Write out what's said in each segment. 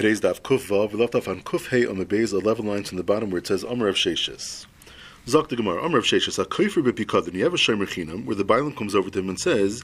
Today's daf Kuf Vav. We left off on Kuf Hey on the base, 11 lines from the bottom where it says Amr of Sheshis. Zok the Gemara, Amr of Sheshis, a Kaifer bepikadin. You have a Shomer Chinam where the Bailam comes over to him and says,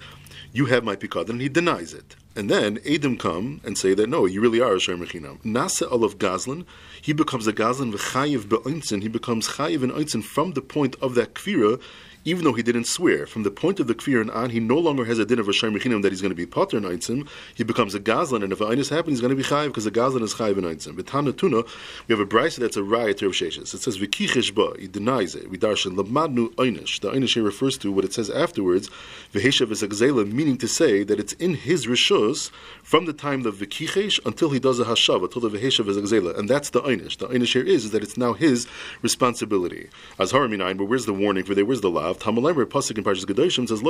You have my pikadin, and he denies it. And then Adam come and say that no, you really are a Shomer Chinam. Nasa Olav Gazlan, he becomes a Gazlan v'chayiv be'ointzin, he becomes chayiv and ointzin from the point of that kvira even though he didn't swear. From the point of the kfir and on, he no longer has a din of a Rechinam that he's going to be potter in Eitzim. He becomes a Gazlan, and if Einus happens, he's going to be Chayiv because the Gazlan is Chayiv in Eitzim. But Tana Tuna, we have a brisa that's a riot of Sheshes. It says, Vikichesh ba, he denies it. We darshan, Lamadnu Einish. The Einish here refers to what it says afterwards, Veheshav is meaning to say that it's in his Rishus from the time of Vikichesh until he does a Hashav, until the Veheshav is And that's the Einish. The Einish here is, is that it's now his responsibility. As Haraminayin, but where's the warning for there? Where's the pasuk in Parshas Kedoshim says.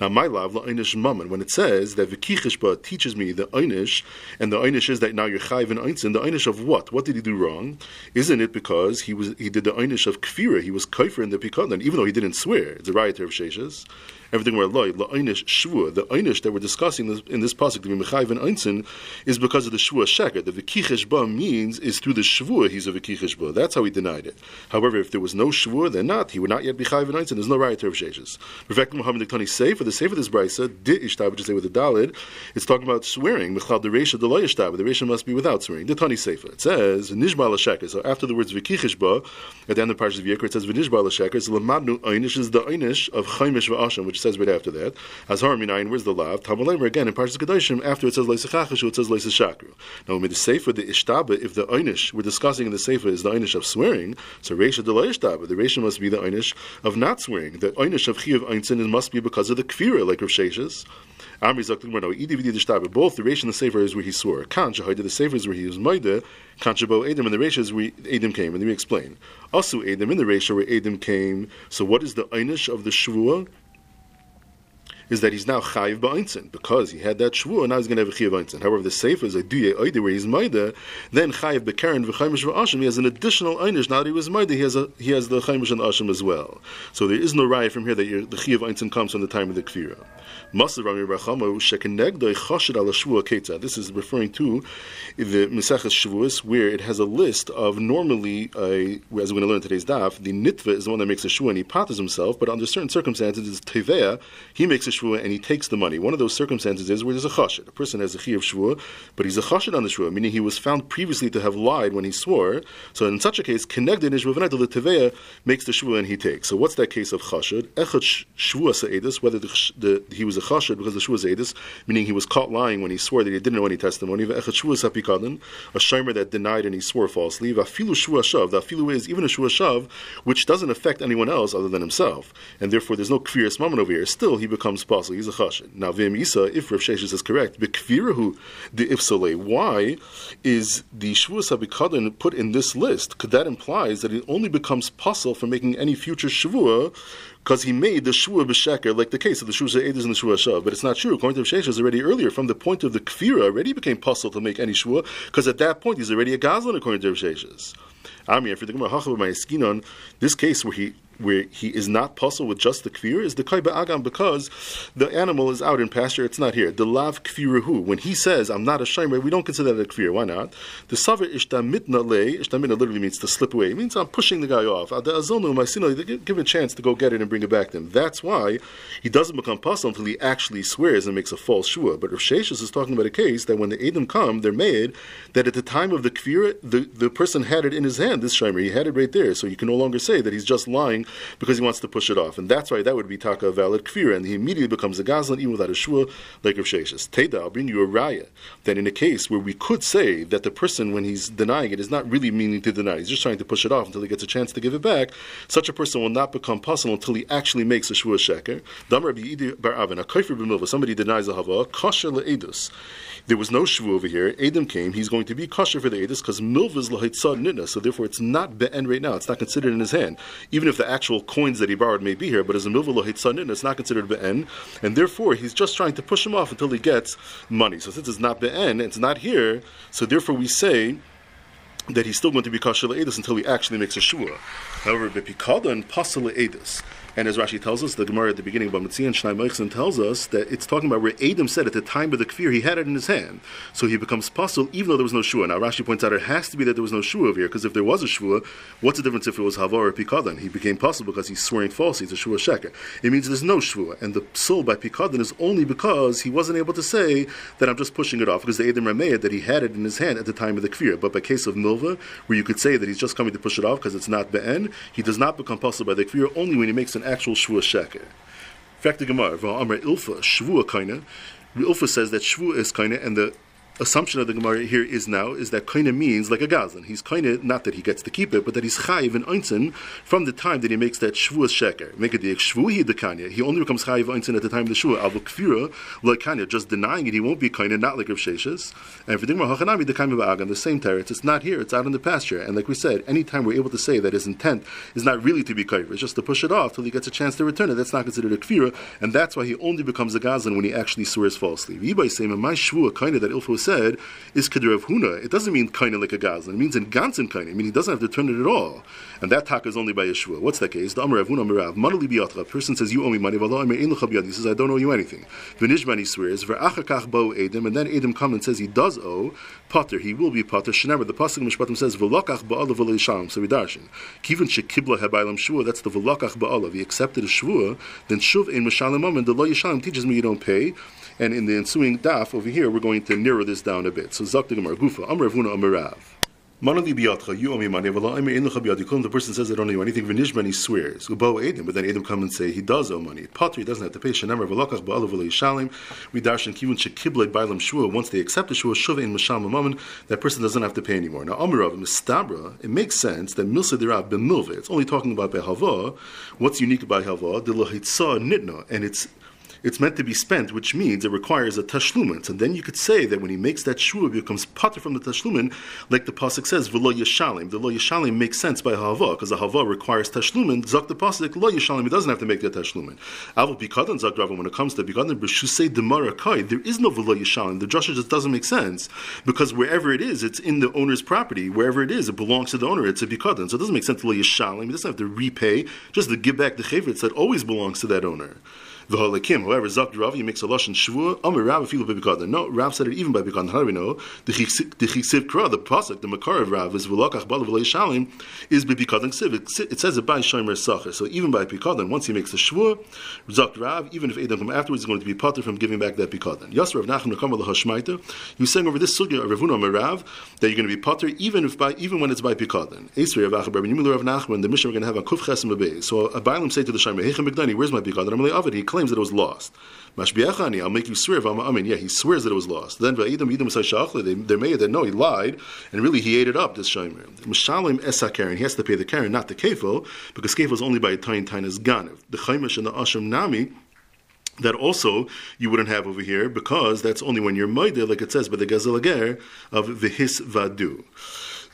Now my lav la'inish mammon. When it says that v'kichishba teaches me the einish, and the einish is that now you're chayv and einzin. The einish of what? What did he do wrong? Isn't it because he was he did the einish of kfira? He was kaifer in the pikadon, even though he didn't swear. It's a riot of sheshes everything where loy la'inish shvua. The einish that we're discussing this, in this pasuk to be mechayiv and is because of the shvua sheker. The v'kichesh ba means is through the shvua he's a v'kichesh ba. That's how he denied it. However, if there was no shvua, then not. He would not yet be chayiv and. There's no right of sheshes. Perfect Muhammad Diktani say for the say for this brisa di ishtab which is with the dalid. It's talking about swearing. Mechal the reisha the ishtab. The reisha must be without swearing. The Tani sefer. It says nishba sheker. So after the words v'kichesh ba, at the end of the parsha of Yekar, it says v'nishba sheker. So lamadnu einish is the einish of chaimish v'asham, which says right after that. As Minayin, where's the lav? Tamalamer again in Parshas Kedoshim. After it says leisachachashu, it says leisachakru. Now when the sefer the ishtaba, if the einish we're discussing in the sefer is the einish of swearing, so reisha the ishtaba, the reisha must be the einish of not swearing. The einish of chiyav einzin must be because of the kfira, like Rav Sheshes. Amri Zaktimar, no, Vidi Dishtabe, both the Reish and the Sefer is where he swore. Kan Shahida, the Sefer is where he was Maida, Kan Shabo Adam, and the Reish is where came. And then we explain. Also, Adam in the Reish where Adam came. So, what is the Einish of the Shvuah? Is that he's now chayiv ba'intzin because he had that shvur. Now he's going to have a chayiv ba'intzin. However, the sefer is a duye oide where he's maida, then chayiv bekaren v'chaimish v'ashim. He has an additional einish. Now that he was maida, he has a, he has the chaimish and ashim as well. So there is no raya from here that the chayiv ba'intzin comes from the time of the kfira. This is referring to the Mesechus Shavuos, where it has a list of normally, uh, as we're going to learn today's daf, the nitva is the one that makes a shua and he patters himself, but under certain circumstances, it's tevea, he makes a shvua and he takes the money. One of those circumstances is where there's a chashid. A person has a chi of shvua, but he's a chashid on the shvua, meaning he was found previously to have lied when he swore. So in such a case, connected in shvua the teveya makes the shvua and he takes. So what's that case of chashid? Echad shvua sa'edus, whether the, the, he was a chashid because the shvua zedus, meaning he was caught lying when he swore that he didn't know any testimony. Echad shvua sapikadin, a shimer that denied and he swore falsely. Vafilu shvua shav. The afilu is even a shvua shav, which doesn't affect anyone else other than himself, and therefore there's no kfir moment over here. Still, he becomes possible. He's a chashin. Now, Vim Isa, if Rav Sheshes is correct, Bekvirahu the Ifsale, why is the Shavuos HaBikadin put in this list? Because that implies that it only becomes possible for making any future Shavua because he made the Shua B'Sheker, like the case of the Shua Edis and the Shua Shav. But it's not true. According to Sheshes, already earlier, from the point of the Kfira, already became possible to make any Shua, because at that point he's already a Gazlan, according to Sheshes. Amir, if you're thinking about this case where he where he is not puzzled with just the kfir is the kai agam because the animal is out in pasture. It's not here. The lav kfirahu. When he says, "I'm not a shaymer," we don't consider that a kfir. Why not? The saver ishtamitna le ishtamitna literally means to slip away. It means I'm pushing the guy off. The azonu ma'asino give him a chance to go get it and bring it back to him. That's why he doesn't become puzzled until he actually swears and makes a false shua. But Rav is talking about a case that when the Edom come, they're made that at the time of the kfir, the, the person had it in his hand. This shaymer, he had it right there, so you can no longer say that he's just lying because he wants to push it off. And that's why that would be taka valid kfir, and he immediately becomes a gazlan even without a shua like of Sheshes. Teda, I'll bring you a raya that in a case where we could say that the person, when he's denying it, is not really meaning to deny, he's just trying to push it off until he gets a chance to give it back, such a person will not become possible until he actually makes a shua sheker. Somebody denies a hava, kosher le'edus. There was no shvu over here. Adam came. He's going to be kosher for the edus because milva is lahitzad nitna. So therefore, it's not be'en right now. It's not considered in his hand, even if the actual coins that he borrowed may be here. But as a milva lahitzad nitna, it's not considered be'en, and therefore he's just trying to push him off until he gets money. So since it's not be'en, it's not here. So therefore, we say that he's still going to be kosher edus until he actually makes a shua. However, bepikada and pasal edus. And as Rashi tells us, the Gemara at the beginning of Bava Metzia and Shnai tells us that it's talking about where Adam said at the time of the kfir he had it in his hand, so he becomes puzzled even though there was no shua. Now Rashi points out it has to be that there was no shua over here because if there was a shua, what's the difference if it was havar or pikadan? He became puzzled because he's swearing falsely. It's a shua sheker. It means there's no shua, and the soul by pikadan is only because he wasn't able to say that I'm just pushing it off because the Adam Rameya that he had it in his hand at the time of the kfir. But by case of milva, where you could say that he's just coming to push it off because it's not be'en, he does not become puzzled by the kfir only when he makes an actual shua sheker. Fact the Gemara, Amr Ilfa, Shvua Kaina. Ilfa says that Shvua is Kaina, and the assumption of the Gemara here is now is that kaina means like a gazlan. He's kaina not that he gets to keep it, but that he's chayiv in einzin from the time that he makes that shvuas sheker. Make a diak shvuhi the kanya. He only becomes chayiv einzin at the time of the shvua. Avu kfira like kanya, just denying it, he won't be kaina, not like Rav Sheshes. And for the Gemara hachanami the kaima ba'agan, the same teretz. It's not here. It's out in the pasture. And like we said, anytime we're able to say that his intent is not really to be kaif, it's just to push it off till he gets a chance to return it. That's not considered a kfira, and that's why he only becomes a gazlan when he actually swears falsely. Yibai saying, my shvua kaina that Ilfo said is Kedr of Huna. It doesn't mean kind of like a Gazlan. It means in Gansen kind. I mean, he doesn't have to turn it at all. And that taka is only by Yeshua. What's that case? The Amar Avuna Mirav. Manali biyatra. A person says, You owe me money. He says, I don't owe you anything. Vinishman he swears. V'achakach bo Edim. And then Edim comes and says he does owe. Potter. He will be Potter. Shenever. The Pasuk Mishpatim says, V'lokach ba'alav v'leishalim. So we darshan. Kivin shekibla hebailam shvua. That's the V'lokach ba'alav. He accepted a shvua. Then shuv in Mishalim And the lo yishalim teaches me you don't pay. And in the ensuing daf over here, we're going to narrow this down a bit. So Zakta Gemara Gufa, Amr Avuna in the person says I don't owe you anything, Vinishman he swears. But then Edim come and say he does owe money. Patri doesn't have to pay. Shanamar v'lakach ba'alav v'leishalim. We darshan kivun shekiblei bailam shua. Once they accept the shua, shuva in masham mammon, that person doesn't have to pay anymore. Now Amarav mistabra, it makes sense that milsa dirab b'milva. It's only talking about behava. What's unique about hava? The lahitza nitna, and it's it's meant to be spent, which means it requires a tashlumin. And then you could say that when he makes that shua, it becomes potter from the tashlumin, like the pasuk says, v'lo yishalim. The lo yishalim makes sense by hava, because the hava requires tashlumin. Zak the pasuk, lo yishalim, he doesn't have to make that tashlumin. Avol bikadan zak when it comes to bikadan, b'shusei demara kai, there is no v'lo yishalim. The drasha just doesn't make sense, because wherever it is, it's in the owner's property. Wherever it is, it belongs to the owner. It's a bikadan. So it doesn't make sense to lo yishalim. He doesn't have to repay, just to give back the chavritz that always belongs to that owner. V'halakim. However, Zak Rav, he makes a lashon shvua. Amir Rav afilu bebikadon. No, Rav said it even by bikadon. How do we know? The chiksiv kra, the pasuk, the makar of Rav is v'lakach balav shalim is bebikadon ksiv. It says it by shomer sacher. So even by bikadon, once he makes the shvua, Zak Rav, even if Adam come afterwards, is going to be potter from giving back that bikadon. Yas Rav Nachman Nakam Hashmaita. He was saying over this sugya of Ravuna Merav that you're going to be potter even if by even when it's by pikadon. Esrei Rav Achabar Yimul Rav Nachman. The Mishnah we're going to have a kuf chesim So uh, a Bailam say to the Shaimer, Hechem Begdani, where's my pikadon? I'm like, He claims that it was lost. Mashbiachani, I'll make you swear. I mean, yeah, he swears that it was lost. Then they they made that no, he lied, and really he ate it up. This Shomer. Mishalim Esa he has to pay the Karen, not the Kefo, because Kefo is only by a tiny tiny Ganav. The Chaimish and the Asham Nami that also you wouldn't have over here because that's only when you're moide, like it says by the Gazalager of Vihis Vadu.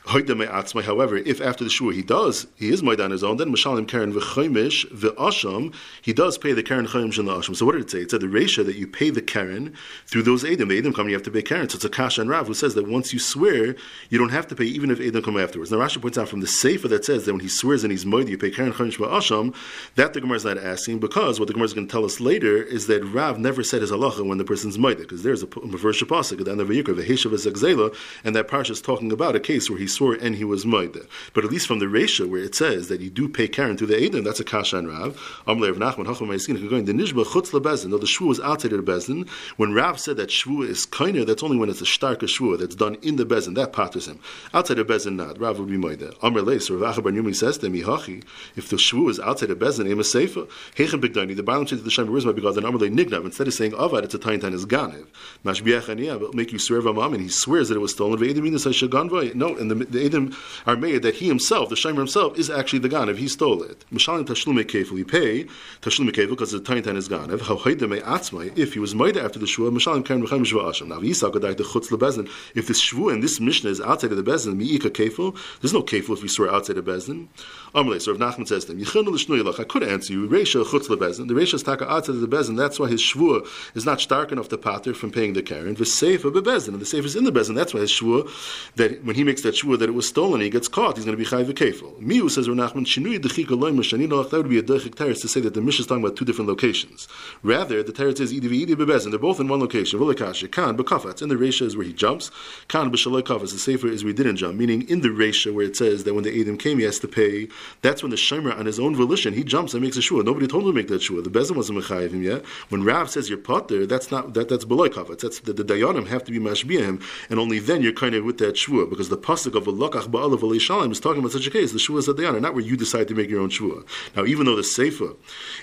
However, if after the shua he does, he is maid on his own, then Mashalim Karen v'choimish v'asham, he does pay the Karen choimish and the asham. So what did it say? It said the ratio that you pay the Karen through those Edom. The Edom come, you have to pay Karen. So it's a Kasha and Rav who says that once you swear, you don't have to pay even if Edom come afterwards. Now Rashi points out from the Sefer that says that when he swears and he's maid, you pay Karen choimish v'asham, that the Gemara is not asking because what the Gemara is going to tell us later is that Rav never said his halacha when the person's maid, because there's a first pasuk at the end of Vayikra, the and that parsha is talking about a case where he and he was moide. But at least from the ratio where it says that you do pay Karen to the Edom, that's a kasha and Rav. Amle of Nachman Hacham Ma'iskin going the Nishba chutz lebezin. No, the shvu is outside of the bezin. When Rav said that shvu is kinder, that's only when it's a starker shvu that's done in the bezin. That patters him. Outside of bezin, not Rav would be moide. Amr Leis Rav Achabar Yumi says to Mihachi, if the shvu is outside of bezin, ema seifa hechem bigdani. The Balaam said to the Shem Rizma because then Amr Le Nignav instead of saying avad, it's a tain tain is ganev. Mashbiach and will make you swear v'amam, and he swears that it was stolen. No, and the, the Edom are made that he himself, the Shomer himself, is actually the Ganav. He stole it. Mishalim Tashlume Kefil, he pay Tashlume Kefil because the Tain Tain is Ganav. How Haidame Atzmai, if he was made after the Shua, Mishalim Karen Rechem Shua Asham. Now, the Chutz Lebezin, if this Shua and this Mishnah is outside of the Bezin, Mi'ika Kefil, there's no Kefil if we swear outside of Bezin. Amalei, so if Nachman says to him, L'Shnuyelach, I could answer you, Reisha Chutz Lebezin, the Reisha is Taka outside of the Bezin, that's why his Shua is not stark enough to pater from paying the Karen. The Bebezin, and the Sefer is in the Bezin, that's why his Shua, that when he makes that Shua that it was stolen, he gets caught, he's going to be chayv kefil. Miu says Renachman shinui dechika loy mashanino. That would be a dechik teretz to say that the Mishnah is talking about two different locations. Rather, the teretz is idi v'idi bebezin. They're both in one location. V'lekasha kan b'kafats. In the reisha is where he jumps. Kan b'shaloi kafats. The sefer is where he didn't jump. Meaning in the reisha where it says that when the edim came, he has to pay. That's when the shomer on his own volition he jumps and makes a shua. Nobody told him to make that shua. The bezin wasn't mechayiv him yet. When Rav says you're potter, that's not that that's below kafats. That's the, the dayanim have to be mashbiyah him, and only then you're kind of with that shua because the pasuk of a lakach ba'alav shalim is talking about such a case. The shua is a dayanim, not where you decide to make your own shua. Now, even though the sefer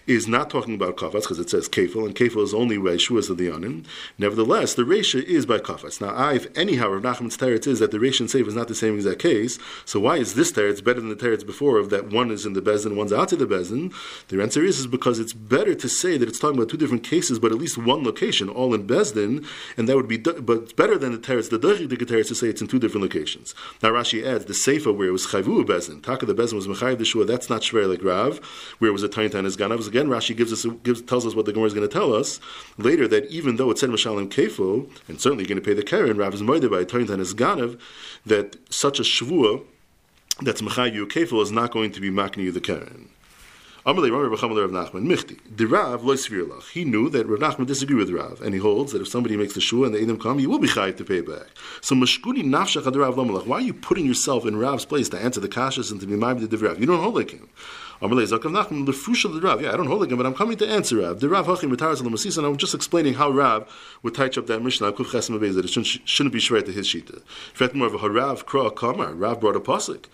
is not talking about kafats because it says kefil, and kefil is only where shua is the dayanim. Nevertheless, the reisha is by kafats. Now, I've anyhow Rav Nachman's teretz is that the reisha and sefer is not the same exact case. So why is this teretz better than the teretz before of that one is in the bezin, one's out of the bezin? The answer is is because it's better to say that it's talking about two different cases, but at least one location, all in bezdin, and that would be. But better than the teretz, the dachik teretz to say it's in two different locations. Now Rashi adds the sefer where it was chayvu bezin, taka the bezin was mechayiv the shua. That's not shver like Rav, where it was a tiny tiny ganav. Again, Rashi gives us gives, tells us what the Gemara is going to tell us later that even though it said mashalim kefo, and certainly going to pay the karen, Rav is moided by a tiny tiny ganav, that such a shvua that's mechayiv kefo is not going to be makni the karen. Amalei Rav Rav Nachman Michti. The Rav loy lach. He knew that Rav Nachman disagreed with Rav, and he holds that if somebody makes the shua and the Edom come, you will be chayiv to pay back. So Mashkuni Nafshach Rav Lamalach. Why are you putting yourself in Rav's place to answer the kashas and to be ma'avid the Rav? You don't hold like him. Amalei Zakav Nachman the Frusha the Rav. Yeah, I don't hold like him, but I'm coming to answer Rav. The Rav Hachim retired to the Masisa, and I'm just explaining how Rav would touch up that Mishnah Kuf Chesem that it shouldn't, shouldn't be shred to his shita. In fact, more of a Harav Kra Kamar. Rav brought a pasuk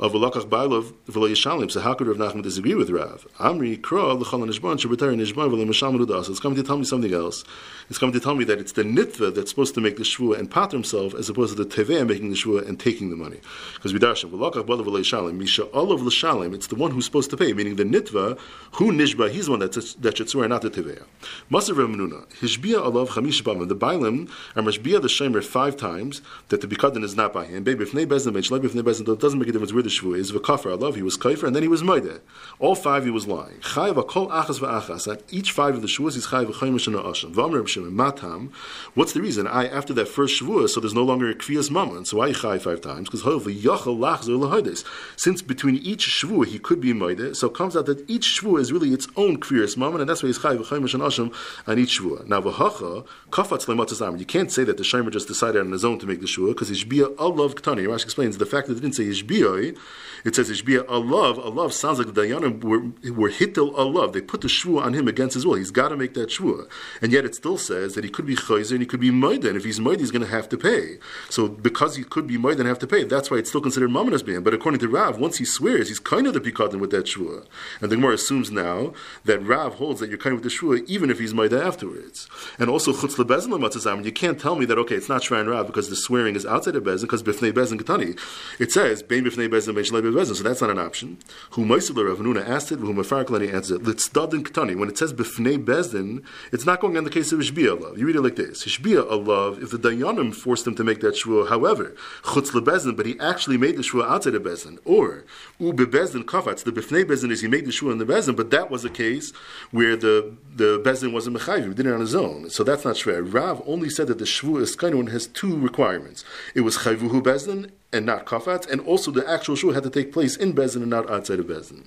of Lakach Bailov v'lo Yishalim. So how could Rav Nachman disagree with Rav? Amri Kra l'chol nishban shabatar nishban v'lo masham rudas. It's coming to tell me something else. It's coming to tell me that it's the nitva that's supposed to make the shvua and pat himself, as opposed to the teveh making the shvua and taking the money. Because vidarshan v'lakach Bailov v'lo Yishalim misha olav l'shalim. It's the one who's supposed to pay, meaning the nitva who nishba. He's the one that that should swear, not the teveh. Maser Rav Menuna hishbia olav chamish. The bailim are mashbia the shemer five times that the bikadin is not by him. Baby. It doesn't make a difference where is v'kafar alav. He was kafir, and then he was moide. All five he was lying. Chayav akol achas v'achas. At each five of the shvuas he's chayav v'chayim and asham. V'amr b'shem matam. What's the reason? I after that first shvua, so there's no longer a kviyas mammon. So why chayav five times? Because however v'yachal lachzor. Since between each shvua he could be moide, so it comes out that each shvua is really its own kviyas mammon, and that's why he's chayav v'chayim and asham on each shvua. Now v'hacha kafatz lematzasam. You can't say that the shomer just decided on his own to make the shvua because he's ishbia alav ktani. Rashi explains the fact that it didn't say ishbia it says Ishbia Allah. Allah sounds like the Dayanim were, were hitil Allah. They put the shvua on him against his will. He's got to make that shvua. And yet it still says that he could be chayzer and he could be moed. And if he's moed, he's going to have to pay. So because he could be moed and have to pay, that's why it's still considered mamonas being. But according to Rav, once he swears, he's kind of the pikadin with that shvua. And the Gemara assumes now that Rav holds that you're kind of with the shvua even if he's moed afterwards. And also chutz lebezin lematzazam. You can't tell me that okay, it's not shvayin Rav because the swearing is outside of bezin because bifnei bezin katani. It says bein bifnei so that's not an option. Who asked it, who Mefarklani it. When it says Bifnei Bezdin, it's not going on the case of Ishbia love. You read it like this: Ishbia love. If the Dayanim forced him to make that shvua, however, Chutz leBezdin, but he actually made the shvua outside of Bezdin, or U beBezdin Kafatz. The Bifnei Bezdin is he made the shvua in the Bezdin, but that was a case where the the Bezdin wasn't mechayiv. He did it on his own, so that's not shver. Rav only said that the shvua is kind of has two requirements. It was chayvuhu Bezdin and not kafat, and also the actual shul had to take place in Bezin and not outside of Bezin.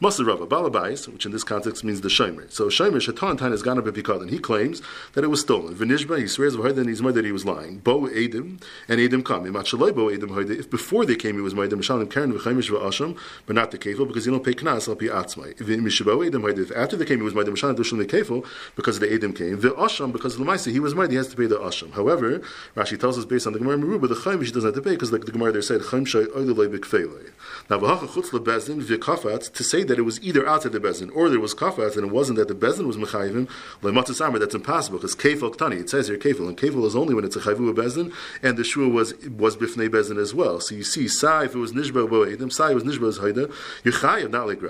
Masar Rava Balabais, which in this context means the Shomer. So Shomer Shatan Tan is gonna be and he claims that it was stolen. Vinishba, he swears of and he's made that he was lying. Bo Edim and Edim come. Bo Edim If before they came he was made Mishalim Karen V'chaimish V'asham, but not the kefil because you don't pay knas al pi atzmai. V'imishabo Edim If after they came he was made Mishalim Dushim the kefil because the Edim came. V'asham because the Maisa he was made he has to pay the asham. However, Rashi tells us based on the Gemara Meruba the Chaimish doesn't have to pay because like the Gemara there said Chaimshay Oilulay B'kfeilay. Now to say that it was either outside the bezin or there was kafat and it wasn't that the bezin was mechayivim lematzis amr. That's impossible because kefil ktani. It says here kefil and kefil is only when it's a chayvu bezin and the shua was was bifnei bezin as well. So you see, sai if it was nishba bo'edim, sai was nishba haida. You're not like.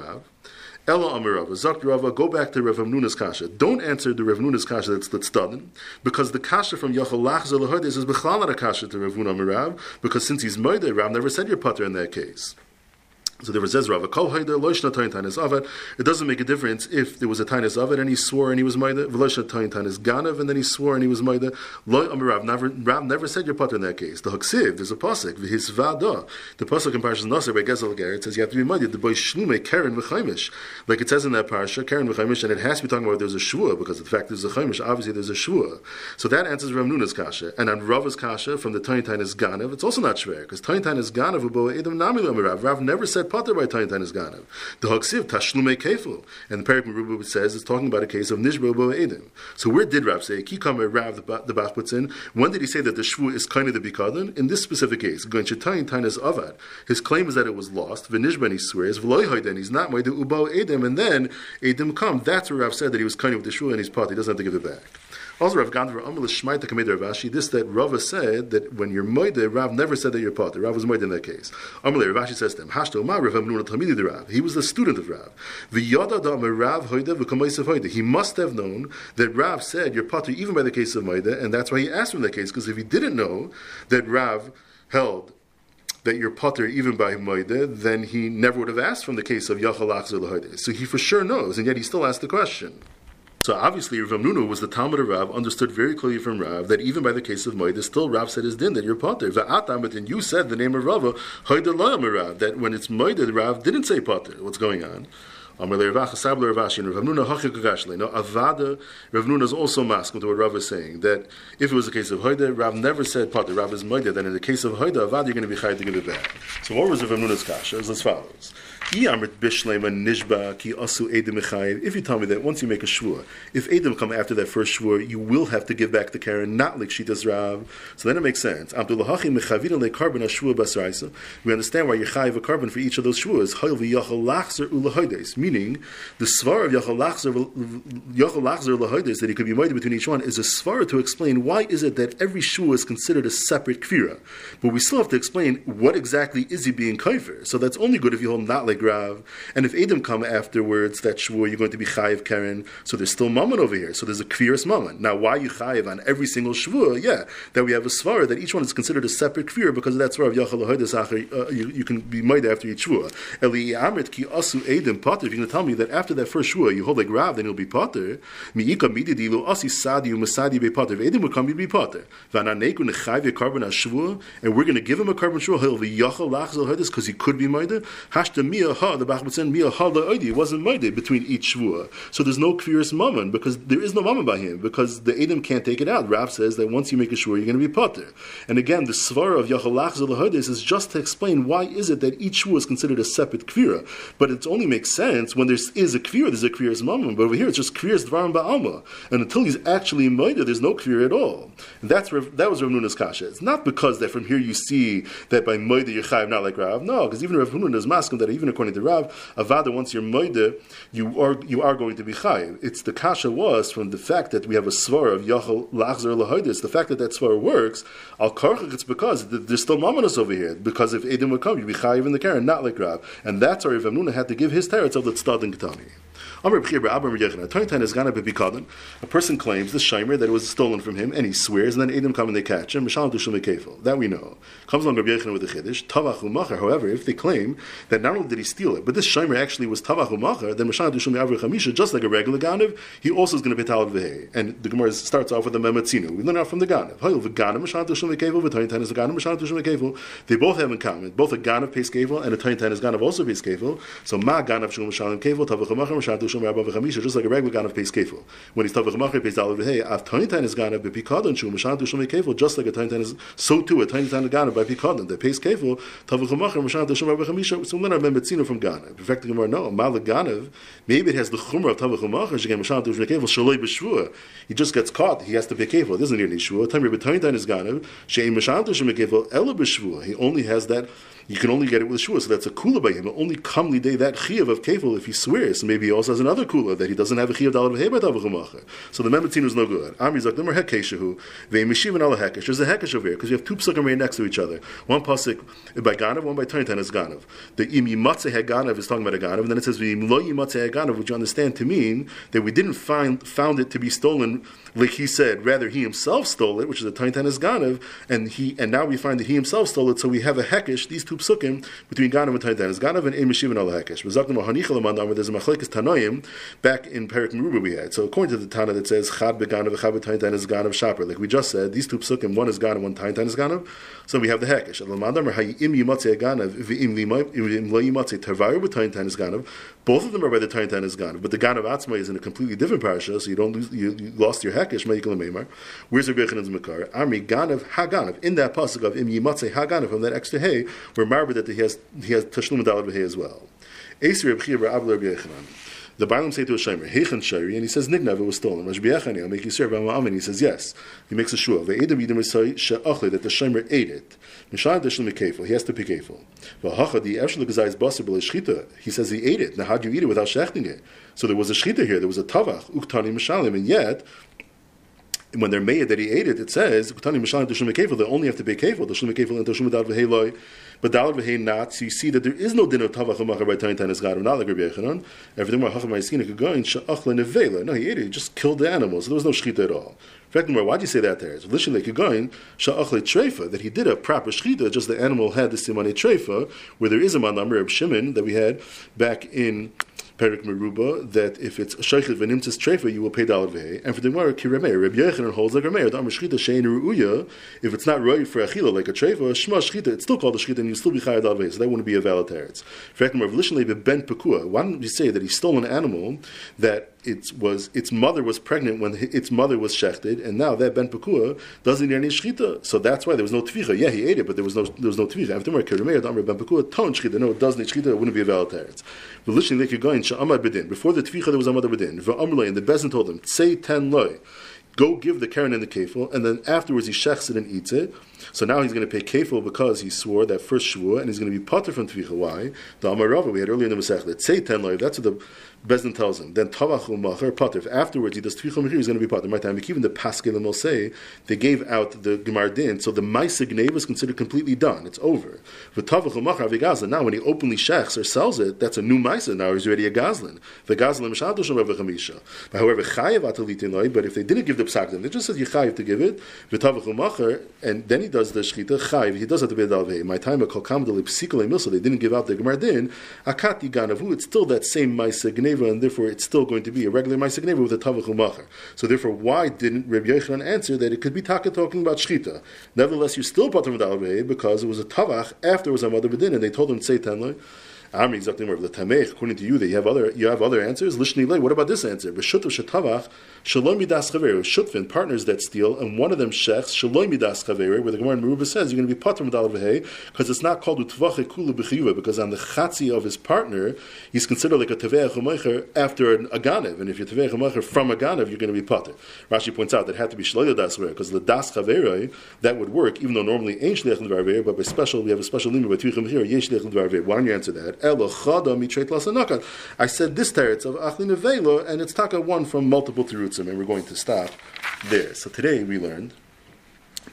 Ella Amirava, Zakt Rava, go back to Rav Nuna's Kasha. Don't answer the Rav Nuna's Kasha that's that's done, because the Kasha from Yachal Lach Zelahadis is Bechlal a Kasha to Rav Nuna Amirav, because since he's murdered, Rav never said your putter in that case. So there was Avad. It doesn't make a difference if there was a Tainis Avad and he swore and he was Maida, Ganav and then he swore and he was Maida. Rav never, Rav never said your potter in that case. The Haksiv, there's a pasuk, V'his Vada. The pasuk in Parashas Nasser by Gezel Ger, it says you have to be Maida, the boy Shlume, Karen V'chaimish. Like it says in that parasha, Karen V'chaimish, and it has to be talking about there's a Shua, because of the fact there's a Chaimish, obviously there's a Shua. So that answers Rav Nuna's Kasha. And on Rav's Kasha, from the Tain Tainis Ganav, it's also not Shver, because Tain Tainis Ganav, Ubo Edom Namilam Rav. Rav never said potter by Tain Tainis Ganav. The Haksiv Tashlume Kefil. And the Perik Meruba says it's talking about a case of Nishbo Edim. So where did Rav say? Kikam Rav the, the Bach puts in. When did he say that the Shvu is kind of the Bikadon? In this specific case, Gan Shetayin Tainas Avad. His claim is that it was lost. Vinishban he swears. V'loy he's not Moide Ubo Edim. And then Edim come. That's where Rav said that he was kind of the Shvu and he's part. He doesn't have to give it back. Also, Rav Gandhar Amal Shmaita Kameder Ravashi. This that Rava said that when you're moide, Rav never said that you're potter. Rav was moide in that case. Amal Ravashi says to him, Hashto Ma Rav Amnuna Tamidi Rav. He was the student of Rav. V'yada da Rav Hoida v'kamayis Hoida. He must have known that Rav said you're potter even by the case of Maida, and that's why he asked him that case. Because if he didn't know that Rav held that you're potter even by Moide, then he never would have asked from the case of Yachal Achzer So he for sure knows, and yet he still asked the question. So obviously, Rav Nunu was the Talmud of Rav, understood very clearly from Rav that even by the case of Moed, still Rav said his din that you're potter. Va'atam, but then you said the name of Rava, Rav, that when it's Moed, Rav didn't say potter. What's going on? No, Avada, Rav Nuna is also masking to what Rav is saying, that if it was a case of Hoida, Rav never said Potter, Rav is Moida, then in the case of Hoida, Avada, you're going to be Chayat to give it back. So what was Rav Nuna's kasha? Is as follows. If you tell me that once you make a shvur, if Adam come after that first shvur, you will have to give back the Karen, not like does Rav. So then it makes sense. We understand why you chayiv a carbon for each of those shvuas. Meaning, the svar of yachal lachzer lahoides that he could be made between each one is a svar to explain why is it that every shvur is considered a separate kfira. But we still have to explain what exactly is he being kaifer. So that's only good if you hold not like Rav. And if Adam come afterwards, that shvur, you're going to be chayiv Karen. So there's still mammon over here. So there's a kviras mammon. Now, why you chayiv on every single shvur? Yeah, that we have a svara that each one is considered a separate kvir because of that svara of yachal uh, you, you can be made after each shvur. Eli amrit ki asu Adam potter. You're going to tell me that after that first shvur you hold like Rav, then you'll be potter. Miika mididilu asi sadi umasadi be potter. Adam would come, you'd be potter. Vananeku nechayiv carbon shvur, and we're going to give him a carbon shvur. He'll be yachal lachzel lachzal because he could be made. Hashta mia ha, the Bach Mitzvah mia ha la'odi. It wasn't made between each shvua. So there's no kviris mammon because there is no mammon by him because the Adam can't take it out. Rav says that once you make a shvua, you're going to be potter. And again, the svara of Yachalach Zalahodes is just to explain why is it that each shvua is considered a separate kvira. But it only makes sense when there is a kvira, there's a kviris mammon. But over here, it's just kviris dvarim ba'alma. And until he's actually made, there's no kvira at all. And that's that was Rav Nuna's kasha. It's not because that from here you see that by Moida you're chayiv, not like Rav. No, because even Rav Nuna is masking that even according to Rav, Avada, once you're Moide, you are, you are going to be Chayiv. It's the Kasha was from the fact that we have a Svar of Yachal Lachzer Lahoidis, the fact that that Svar works, Al Karchach, it's because there's still Mamonos over here. Because if Edom would come, you'd be Chayiv in the Karen, not like Rav. And that's why Rav Amnuna had to give his teretz of the stad yn Gdani. A person claims, the Shimer, that it was stolen from him, and he swears, and then Edom come and they catch him. That we know. Comes along Rabbi with the Chiddush, Tavachu Machar. However, if they claim that not only did he steal it, but this Shimer actually was Tavachu Machar, then Mashal Dushum Avri Chamisha, just like a regular Ganav, he also is going to be Talad Vehe. And the Gemara starts off with the Mematzinu. We learn out from the Ganav. They both have in common. Both a Ganav pays Kevel and a Tan is Ganav also pays Kevel. So Ma Ganav Shum Mashalim Kevel, Tavachu Machar, Mashal Just like a regular Ganav pays Kefil. When he's Tavach Machar pays Dalav V'hei, Av Taintan is Ganav B'pikadon Shum, Mashan Tushum Kefil, just like a Taintan is, so too a Taintan is Ganav by Pikadon, that pays Kefil, Tavach Machar, Mashan Tushum Rabba V'chamisha, so then I remember Tzina from Ganav. In fact, the Gemara, no, Mal Ganav, maybe it has the Chumrah of Tavach Machar, Shigam Mashan Tushum Kefil, Shaloi B'shvua. He just gets caught, he has to be careful. It doesn't need any Shvua. Time Taintan is Ganav, Sheim Mashan Tushum Kefil, Ela B'shvua. He only has that you can only get it with shua. So that's a kula by him. Only kamli day that chiyav of kefil if he swears. Maybe he also has another kula that he doesn't have a chiyav dalav hebat So the memetzin is no good. Amri zak nemer hekeshahu ve'mishiv and ala hekesh. There's a hekesh over here because you have two psukim right next to each other. One pasuk by ganav, one by Taintan is ganav. The im yimatze heganav is talking about a ganav, and then it says v'im lo yimatze heganav, which you understand to mean that we didn't find found it to be stolen like he said. Rather, he himself stole it, which is a Taintan is ganav, and he and now we find that he himself stole it. So we have a hekesh. These two psukim between Ganav and Taintanis. Ganav and Emishiv and hanichel amandam. There's a machlekes Tanoim back in Perik Meruba we had. So according to the Tana that says Chad beganav v'chad b'Taintanis Ganav Shaper. Like we just said, these two psukim, one is Ganav, one Taintanis Ganav. So we have the Hekesh. Ganav. Both of them are by the Taintanis Ganav, but the Ganav Atzma is in a completely different parasha, so you don't lose, you, you lost your Hekesh. Meikol Meimar. Where's Rabbi Yechanan's Makar? Armi Ganav Haganav. In that pasuk of Im Yimatzei Haganav from that extra hay, we're married that he has he has Tashlum Dalad Hay as well. Eser Reb Chia Rabbi Yechanan. The Bailam say to a Shemer, Heichen Shari, and he says, Nignav, it was stolen. Rashi Yechani, I'll make you serve Amin. He says, yes. He makes a shua. Ve'edam yidim risai she'achle, that the Shemer ate it. Mishan deshlim kefil. He has to be kefil. V'hacha, the Eshel Gazai's basar b'le shchita. He says he ate it. Now, how do you eat it without shechting it? So there was a shchita here. There was a tavach, uktani mishalim, and yet, when they're made that he ate it, it says they only have to be kefil. The shlim and the shlim dal v'heloi, but dal v'hei not. You see that there is no din of tavach u'machar by tain tanis gadav. Not like Rabbi Yechanan. Everything more hacham ma'isina could go in she'achla nevela. No, he ate it. He just killed the animals. So there was no shchita at all. In fact, why do you say that there? It's literally could go in she'achle treifa that he did a proper shchita. Just the animal had the simane treifa, where there is a man number of Shimon that we had back in. Perik Meruba that if it's Sheikhet v'nimtzis treifa, you will pay dalad vehe. And for the Gemara, Kiramei, Rabbi Yechanan holds like Rameir, the Amr Shchita shein ru'uya, if it's not right for Achila like a treifa, Shma Shchita, it's still called a Shchita and you still be Chayad dalad so that wouldn't be a valid teretz. For Rav Lishan ben Pekua, why don't you say that he stole an animal that it was its mother was pregnant when its mother was shechted, and now that ben pekua doesn't need any shchita. So that's why there was no tvicha. Yeah, he ate it, but there was no there was no tvicha. After Merker ben pekua ton shchita. No, it doesn't need shchita. It wouldn't be a valid teretz. But literally, they could go in she'amad bedin. Before the tvicha, there was amad bedin. And the bezin told him, say ten loy. Go give the karen and the kefil, and then afterwards he shechs it and eats it. So now he's going to pay kefil because he swore that first shvua, and he's going to be potter from tvicha. Why? The Amarava we had earlier in the Masech. Say ten loy. That's what the Bezdin tells him. Then Tavach Macher Pater. If afterwards he does Tvicha Mechir, he's going to be Pater. My time, even the Paskel and say they gave out the Gemar Din, so the Maisa Gneva is considered completely done. It's over. But Tavach Macher Avigazlan. Now, when he openly shechs or sells it, that's a new Maisa. Now he's already a Gazlan. The Gazlan Mishadosh Rav Chamisha. However, Chayev Atalitin Loi. But if they didn't give the Psakdim, they just said you Chayev to give it. V'Tavach Macher, and then he does the Shchita Chayev. He does have to be Dalvei. My time, a Kolkam Deli Psikale. They didn't give out the Gemar Din. Akati Ganavu. It's still that same Maisa Gneva, and therefore it's still going to be a regular Maisa with a Tavach Umacher. So therefore, why didn't Rabbi Yochanan answer that it could be Taka talking about Shchita? Nevertheless, you're still Pater Medalvei because it was a Tavach after it was a Mother Bedin, and they told him to Exactly more of the Tamech. According to you, that you have other you have other answers. Lishni What about this answer? B'shutav shetavach shalom midas. Shutfin partners that steal, and one of them shechs shalom midas. Where the Gemara in Meruba says you're going to be pater medal because it's not called utvach b'chiyuva because on the chatzi of his partner he's considered like a tevei chumaycher after an aganev, and if you're tevei chumaycher from aganev, you're going to be pater. Rashi points out that had to be shloya das because the das chaver that would work even though normally ain't shliach but by special we have a special limit by tvichim here yesh shliach Why don't you answer that? I said this teretz of Achli Nevela, and it's taka one from multiple terutzim, and we're going to stop there. So today we learned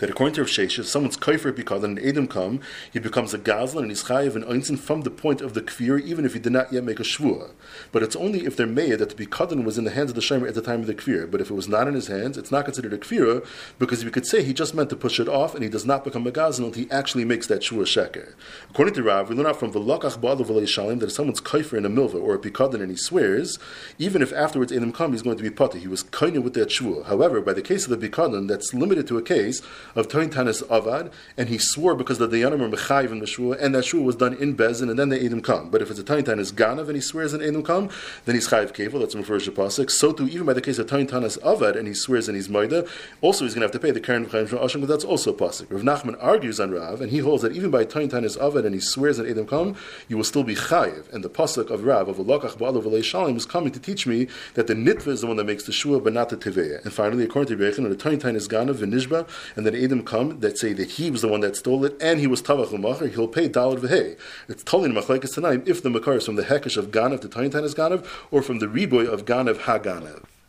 that according to Rav Sheshes, someone's kaifer because an Edom come, he becomes a gazlan and he's chayiv and einzin from the point of the kfir, even if he did not yet make a shvua. But it's only if they're made that the bikadon was in the hands of the shemer at the time of the kfir. But if it was not in his hands, it's not considered a kfira because we could say he just meant to push it off and he does not become a gazlan until he actually makes that shvua sheker. According to Rav, we learn out from the velakach ba'alav shalim that if someone's kaifer in a milva or a bikadon and he swears, even if afterwards Edom come, he's going to be potter. He was kaina with that shvua. However, by the case of the bikadon, that's limited to a case of Toin Tanis Avad, and he swore because the Dayanim are Mechayiv in the Shua, and that Shua was done in Bezin, and then the Edom come. But if it's a Toin Tanis Ganav and he swears in Edom come, then he's Chayiv Kevel, that's the first Pasuk. So too, even by the case of Toin Tanis Avad, and he swears in his Maida, also he's going to have to pay the Karen Chayim from Asham, but that's also Pasuk. Rav Nachman argues on Rav, and he holds that even by Toin Tanis Avad, and he swears in Edom come, you will still be Chayiv. And the Pasuk of Rav, of Alakach Ba'alav Shalim, is coming to teach me that the Nitva is the one that makes the Shua, but not the Teveya. And finally, according to Rebbe the Toin Tanis Ganav, Nishba, and then Edom come, that say that he was the one that stole it and he was Tavach Umacher, he'll pay Dalad V'hei. It's totally Machlekes tonight if the Makar is from the Hekesh of Ganav, the Taintan is Ganav, or from the Reboy of Ganav HaGanav.